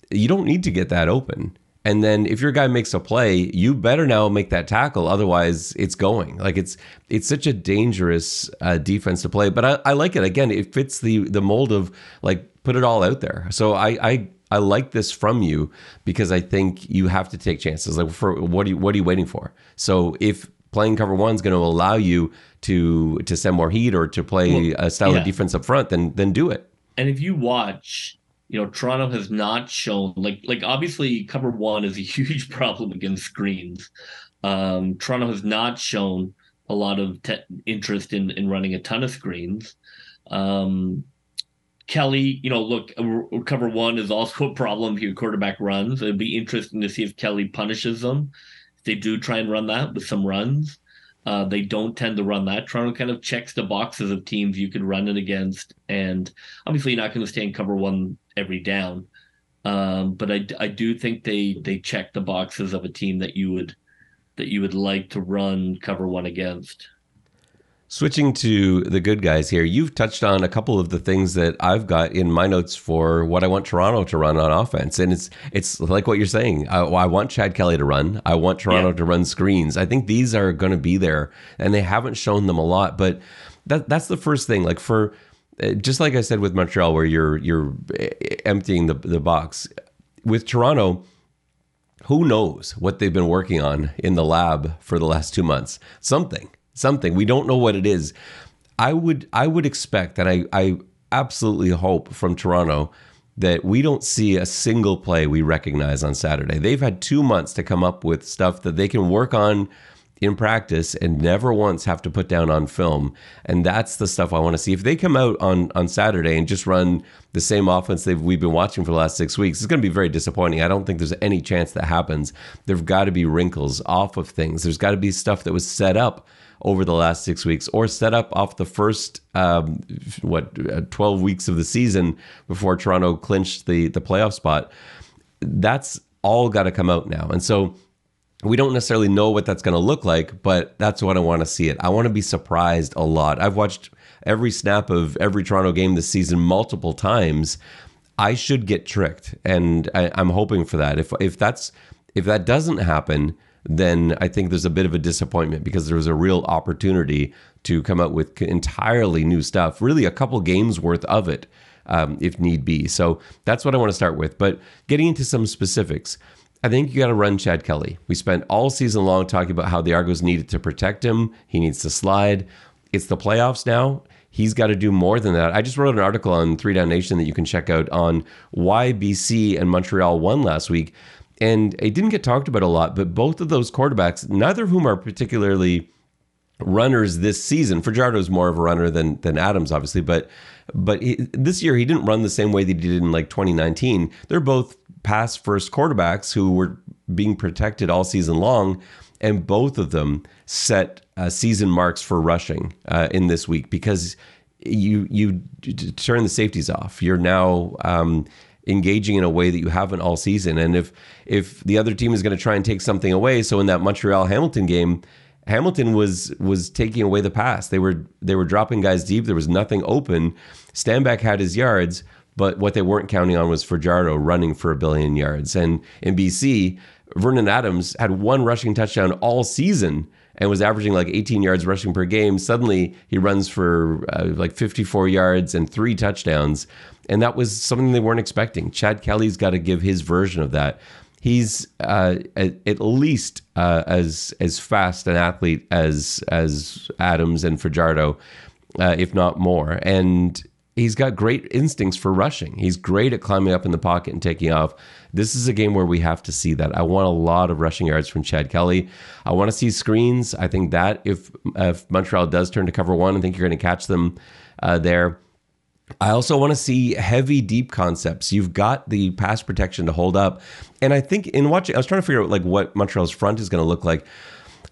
You don't need to get that open. And then if your guy makes a play, you better now make that tackle. Otherwise, it's going. Like it's it's such a dangerous uh, defense to play. But I, I like it. Again, it fits the the mold of like put it all out there. So I I I like this from you because I think you have to take chances. Like for what are you what are you waiting for? So if playing cover one is going to allow you to to send more heat or to play Well, a style yeah. of defense up front, then then do it. And if you watch, you know, Toronto has not shown like like obviously cover one is a (laughs) huge problem against screens. Um, Toronto has not shown a lot of te- interest in in running a ton of screens. Um, Kelly, you know, look, cover one is also a problem if your quarterback runs. It'd be interesting to see if Kelly punishes them. They do try and run that with some runs. Uh, they don't tend to run that. Toronto kind of checks the boxes of teams you could run it against, and obviously you're not going to stay in cover one every down. Um, but I, I do think they they check the boxes of a team that you would that you would like to run cover one against. Switching to the good guys here, you've touched on a couple of the things that I've got in my notes for what I want Toronto to run on offense, and it's it's like what you're saying. I, I want Chad Kelly to run. I want Toronto Yeah. to run screens. I think these are going to be there, and they haven't shown them a lot. But that that's the first thing. Like for uh, just like I said with Montreal, where you're you're uh, emptying the the box with Toronto who knows what they've been working on in the lab for the last two months something something we don't know what it is i would i would expect and i i absolutely hope from toronto that we don't see a single play we recognize on saturday they've had two months to come up with stuff that they can work on in practice and never once have to put down on film. And that's the stuff I want to see. If they come out on on Saturday and just run the same offense they've we've been watching for the last six weeks, it's going to be very disappointing. I don't think there's any chance that happens. There've got to be wrinkles off of things. There's got to be stuff that was set up over the last six weeks or set up off the first um, what uh, 12 weeks of the season before Toronto clinched the the playoff spot. That's all got to come out now. And so we don't necessarily know what that's going to look like, but that's what I want to see it. I want to be surprised a lot. I've watched every snap of every Toronto game this season multiple times. I should get tricked, and I, I'm hoping for that. If if that's if that doesn't happen, then I think there's a bit of a disappointment because there was a real opportunity to come out with entirely new stuff. Really, a couple games worth of it, um, if need be. So that's what I want to start with. But getting into some specifics. I think you got to run Chad Kelly. We spent all season long talking about how the Argos needed to protect him. He needs to slide. It's the playoffs now. He's got to do more than that. I just wrote an article on Three Down Nation that you can check out on why BC and Montreal won last week. And it didn't get talked about a lot, but both of those quarterbacks, neither of whom are particularly runners this season. Fajardo's more of a runner than than Adams, obviously, but but he, this year he didn't run the same way that he did in like 2019. They're both pass first quarterbacks who were being protected all season long, and both of them set uh, season marks for rushing uh, in this week because you you turn the safeties off. You're now. Um, engaging in a way that you haven't all season and if if the other team is going to try and take something away so in that Montreal Hamilton game Hamilton was was taking away the pass. They were they were dropping guys deep. There was nothing open. Stanback had his yards, but what they weren't counting on was Fajardo running for a billion yards. And in BC, Vernon Adams had one rushing touchdown all season, and was averaging like 18 yards rushing per game. Suddenly, he runs for uh, like 54 yards and three touchdowns. And that was something they weren't expecting. Chad Kelly's got to give his version of that. He's uh, at, at, least uh, as as fast an athlete as as Adams and Fajardo, uh, if not more. And he's got great instincts for rushing. He's great at climbing up in the pocket and taking off. This is a game where we have to see that. I want a lot of rushing yards from Chad Kelly. I want to see screens. I think that if if Montreal does turn to cover one, I think you're going to catch them uh, there. I also want to see heavy deep concepts. You've got the pass protection to hold up. And I think in watching I was trying to figure out like what Montreal's front is going to look like.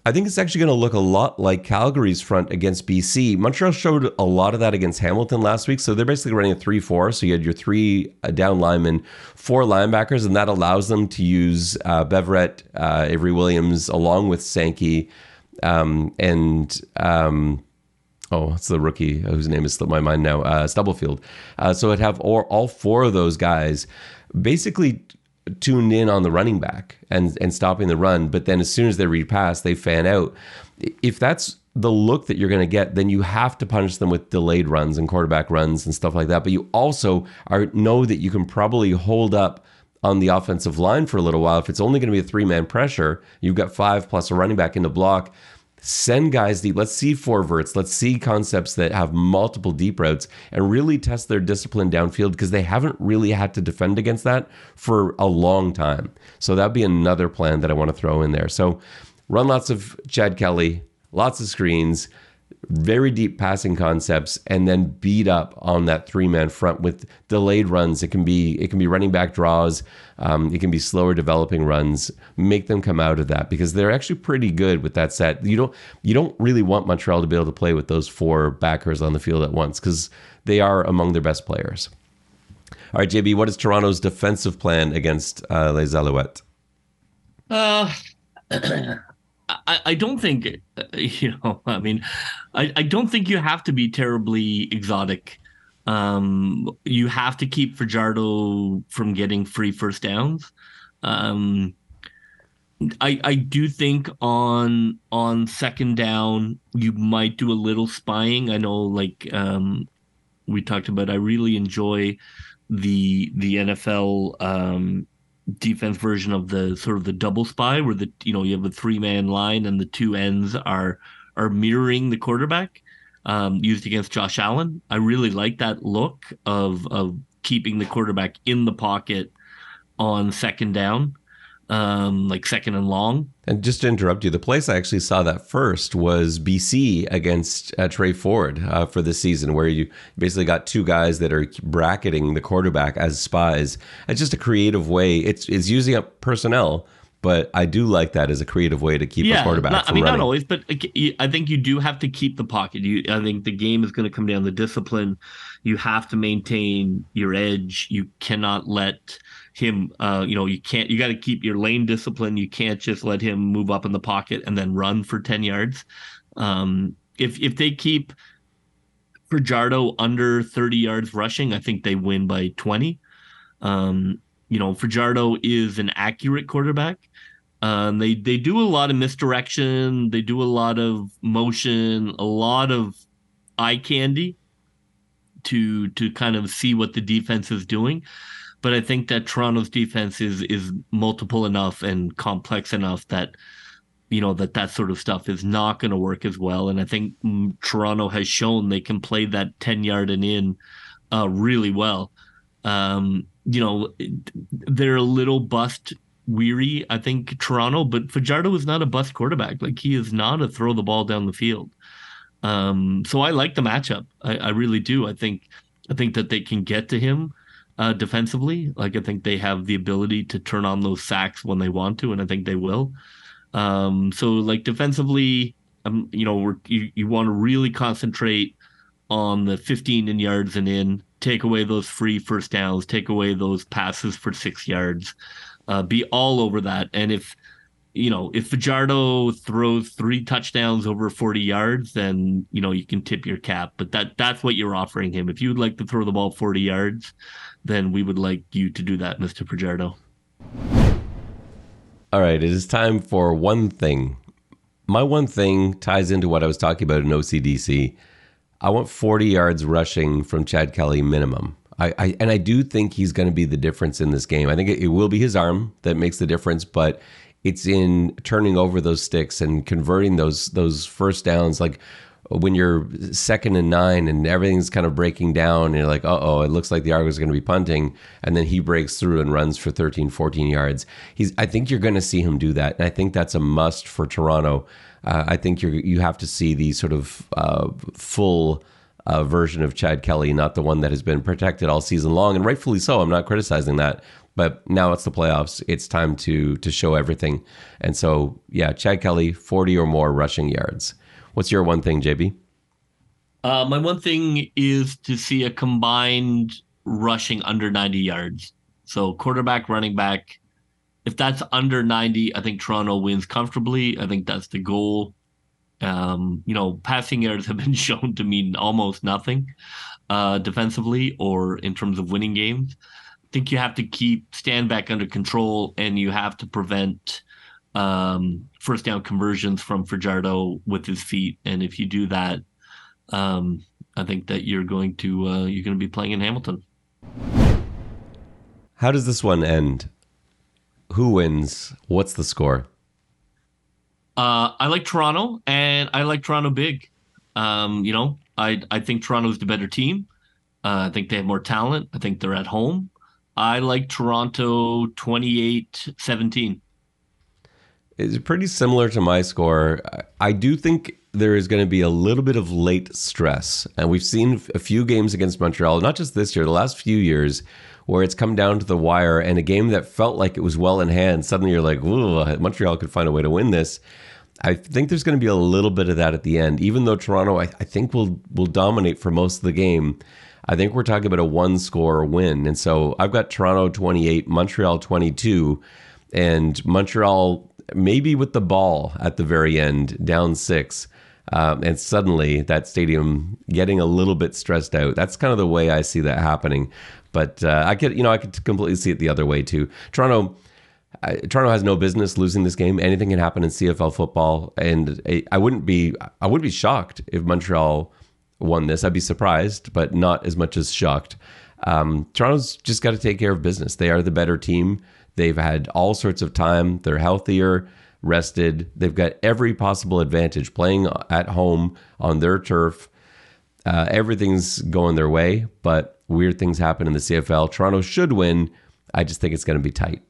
I think it's actually going to look a lot like Calgary's front against BC. Montreal showed a lot of that against Hamilton last week. So they're basically running a 3 4. So you had your three uh, down linemen, four linebackers, and that allows them to use uh, Beverette, uh, Avery Williams, along with Sankey um, and. Um, oh, it's the rookie whose name is slipped my mind now, uh, Stubblefield. Uh, so it'd have all, all four of those guys basically tuned in on the running back and and stopping the run. But then as soon as they repass, they fan out. If that's the look that you're going to get, then you have to punish them with delayed runs and quarterback runs and stuff like that. But you also are know that you can probably hold up on the offensive line for a little while. If it's only going to be a three man pressure, you've got five plus a running back in the block send guys deep. Let's see four verts. Let's see concepts that have multiple deep routes and really test their discipline downfield because they haven't really had to defend against that for a long time. So that'd be another plan that I want to throw in there. So run lots of Chad Kelly, lots of screens very deep passing concepts and then beat up on that three man front with delayed runs. It can be it can be running back draws. Um, it can be slower developing runs. Make them come out of that because they're actually pretty good with that set. You don't you don't really want Montreal to be able to play with those four backers on the field at once because they are among their best players. All right, JB, what is Toronto's defensive plan against uh, Les Alouettes? Uh, (clears throat) (clears throat) I, I don't think (laughs) you know. I mean, I, I don't think you have to be terribly exotic. Um, you have to keep Fajardo from getting free first downs. Um, I I do think on on second down you might do a little spying. I know, like um, we talked about. I really enjoy the the NFL um, defense version of the sort of the double spy where the you know you have a three man line and the two ends are are mirroring the quarterback um, used against Josh Allen. I really like that look of of keeping the quarterback in the pocket on second down um, like second and long. And just to interrupt you, the place I actually saw that first was BC against uh, Tre Ford uh, for the season, where you basically got two guys that are bracketing the quarterback as spies. It's just a creative way. It's it's using up personnel, but I do like that as a creative way to keep yeah, a quarterback. Not, I mean, running. not always, but I think you do have to keep the pocket. You, I think the game is going to come down to discipline. You have to maintain your edge. You cannot let him uh, you know you can't you got to keep your lane discipline. You can't just let him move up in the pocket and then run for 10 yards. Um, if if they keep Fajardo under 30 yards rushing I think they win by 20 um, you know Fajardo is an accurate quarterback. Um, they they do a lot of misdirection. They do a lot of motion a lot of eye candy to to kind of see what the defense is doing but I think that Toronto's defense is is multiple enough and complex enough that you know that that sort of stuff is not going to work as well. And I think mm, Toronto has shown they can play that ten yard and in uh, really well. Um, you know, they're a little bust weary, I think Toronto, but Fajardo is not a bust quarterback. Like he is not a throw the ball down the field. Um, so I like the matchup. I, I really do. I think I think that they can get to him uh, defensively. Like I think they have the ability to turn on those sacks when they want to, and I think they will. Um, so like defensively, um, you know, you you want to really concentrate on the 15 in yards and in, take away those free first downs, take away those passes for six yards, uh, be all over that. And if you know, if Fajardo throws three touchdowns over 40 yards, then you know you can tip your cap. But that that's what you're offering him. If you'd like to throw the ball 40 yards, then we would like you to do that, Mr. Fajardo. All right, it is time for one thing My one thing ties into what I was talking about in OCDC. I want 40 yards rushing from Chad Kelly minimum. I, I and I do think he's going to be the difference in this game. I think it, it will be his arm that makes the difference, but it's in turning over those sticks and converting those those first downs. Like when you're second and nine and everything's kind of breaking down and you're like, oh, it looks like the Argos are going to be punting. And then he breaks through and runs for 13, 14 yards. He's, I think you're going to see him do that. And I think that's a must for Toronto. Uh, I think you you have to see the sort of uh, full uh, version of Chad Kelly, not the one that has been protected all season long, and rightfully so. I'm not criticizing that, but now it's the playoffs. It's time to to show everything. And so, yeah, Chad Kelly, 40 or more rushing yards. What's your one thing, JB? Uh, my one thing is to see a combined rushing under 90 yards. So quarterback, running back. If that's under 90, I think Toronto wins comfortably. I think that's the goal. Um, you know, passing yards have been (laughs) shown to mean almost nothing uh, defensively or in terms of winning games. I think you have to keep Stanback under control and you have to prevent um, first down conversions from Fajardo with his feet, and if you do that, um, I think that you're going to uh, you're going to be playing in Hamilton. How does this one end? Who wins? What's the score? Uh, I like Toronto, and I like Toronto big. Um, you know, I I think Toronto's the better team. Uh, I think they have more talent. I think they're at home. I like Toronto 28 17 is pretty similar to my score. I do think there is going to be a little bit of late stress. And we've seen a few games against Montreal, not just this year, the last few years, where it's come down to the wire and a game that felt like it was well in hand. Suddenly you're like, ooh, Montreal could find a way to win this. I think there's going to be a little bit of that at the end, even though Toronto, I, I think, will will dominate for most of the game. I think we're talking about a one score win. And so I've got Toronto 28, Montreal 22, and Montreal maybe with the ball at the very end, down six. Um, and suddenly that stadium getting a little bit stressed out. That's kind of the way I see that happening. But uh, I could, you know, I could completely see it the other way too. Toronto, Toronto has no business losing this game. Anything can happen in CFL football, and I wouldn't be, I wouldn't be shocked if Montreal won this. I'd be surprised, but not as much as shocked. Um, Toronto's just got to take care of business. They are the better team. They've had all sorts of time. They're healthier, rested. They've got every possible advantage playing at home on their turf. Uh, everything's going their way, but weird things happen in the CFL. Toronto should win. I just think it's going to be tight.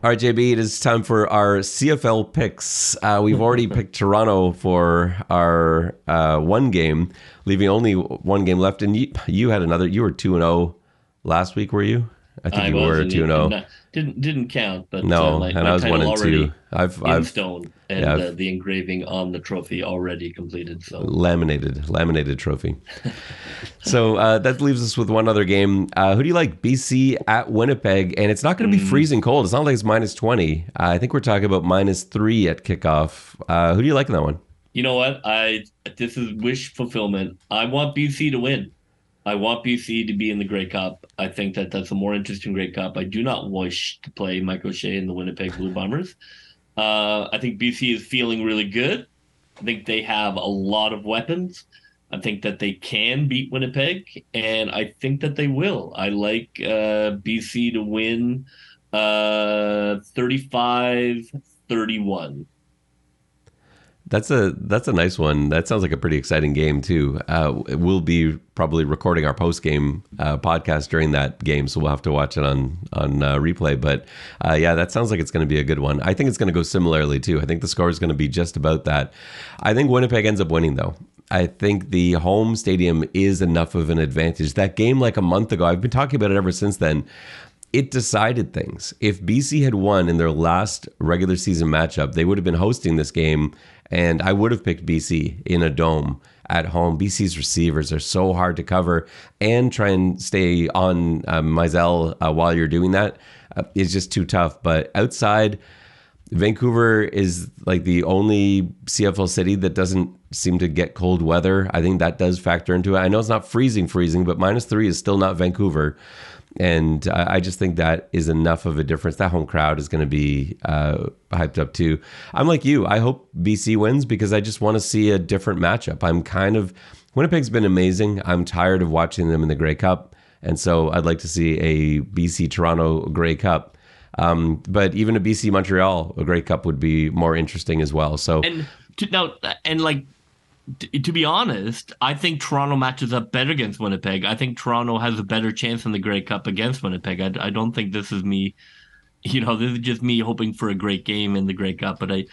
All right, JB, it is time for our CFL picks. Uh, we've already (laughs) picked Toronto for our uh, one game, leaving only one game left. And you, you had another. You were two and zero oh last week, were you? I think I you were two zero. Oh. Didn't didn't count, but no, uh, like, and I was one and two. I've in I've, stone and yeah, uh, the engraving on the trophy already completed. So laminated, laminated trophy. (laughs) so uh, that leaves us with one other game. Uh, who do you like? BC at Winnipeg, and it's not going to be mm. freezing cold. It's not like it's minus twenty. Uh, I think we're talking about minus three at kickoff. Uh, who do you like in that one? You know what? I this is wish fulfillment. I want BC to win. I want BC to be in the Grey Cup. I think that that's a more interesting Grey Cup. I do not wish to play Mike O'Shea and the Winnipeg Blue Bombers. Uh, I think BC is feeling really good. I think they have a lot of weapons. I think that they can beat Winnipeg, and I think that they will. I like uh, BC to win uh, 35 31. That's a that's a nice one. That sounds like a pretty exciting game too. Uh, we'll be probably recording our post game uh, podcast during that game, so we'll have to watch it on on uh, replay. But uh, yeah, that sounds like it's going to be a good one. I think it's going to go similarly too. I think the score is going to be just about that. I think Winnipeg ends up winning though. I think the home stadium is enough of an advantage. That game, like a month ago, I've been talking about it ever since then it decided things. If BC had won in their last regular season matchup, they would have been hosting this game and I would have picked BC in a dome at home. BC's receivers are so hard to cover, and try and stay on uh, Mizell uh, while you're doing that uh, is just too tough. But outside, Vancouver is like the only CFL city that doesn't seem to get cold weather. I think that does factor into it. I know it's not freezing, freezing, but minus three is still not Vancouver. and I, just think that is enough of a difference. That home crowd is going to be uh, hyped up too. I'm like you. I hope BC wins because I just want to see a different matchup. I'm kind of Winnipeg's been amazing. I'm tired of watching them in the Grey Cup, and so I'd like to see a BC Toronto Grey Cup. Um, but even a BC Montreal a Grey Cup would be more interesting as well. So and to, now and like t- to be honest, I think Toronto matches up better against Winnipeg. I think Toronto has a better chance in the Grey Cup against Winnipeg. I, I don't think this is me, you know, this is just me hoping for a great game in the Grey Cup. But I,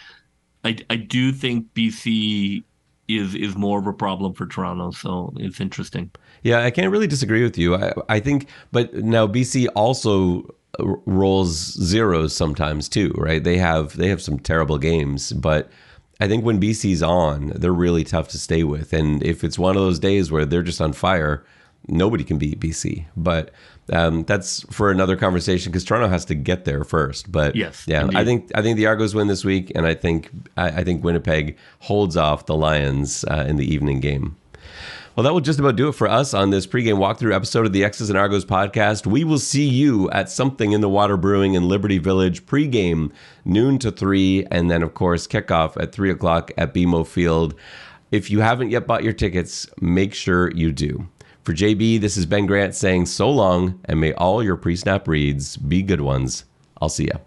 I, I do think BC is is more of a problem for Toronto. So it's interesting. Yeah, I can't really disagree with you. I, I think, but now BC also rolls zeros sometimes too, right? They have they have some terrible games, but I think when BC's on, they're really tough to stay with. And if it's one of those days where they're just on fire, nobody can beat BC. But um, that's for another conversation because Toronto has to get there first. But yes, yeah, indeed. I think I think the Argos win this week, and I think I, I think Winnipeg holds off the Lions uh, in the evening game. Well, that will just about do it for us on this pregame walkthrough episode of the X's and Argos podcast. We will see you at something in the water brewing in Liberty Village pregame noon to three, and then of course kickoff at three o'clock at BMO Field. If you haven't yet bought your tickets, make sure you do. For JB, this is Ben Grant saying so long, and may all your pre snap reads be good ones. I'll see ya.